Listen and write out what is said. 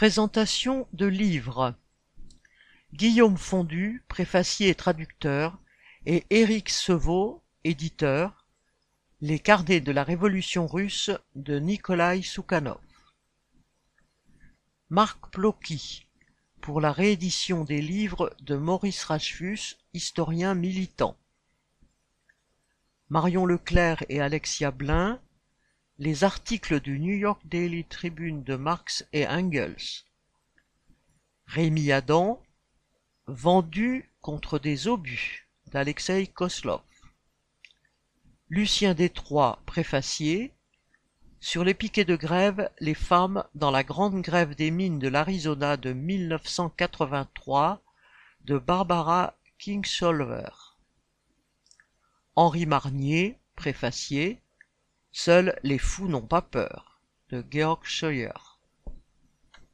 Présentation de livres Guillaume Fondu, préfacier et traducteur, et Éric Sevaux, éditeur, Les carnets de la Révolution russe de Nikolaï Soukhanov. Marc Plocky, pour la réédition des livres de Maurice Rachfus, historien militant. Marion Leclerc et Alexia Blin, les articles du New York Daily Tribune de Marx et Engels. Rémi Adam, Vendu contre des obus d'Alexei Koslov. Lucien Détroit, préfacier. Sur les piquets de grève, les femmes dans la grande grève des mines de l'Arizona de 1983 de Barbara Kingsolver. Henri Marnier, préfacier. Seuls les fous n'ont pas peur de Georg Scheuer.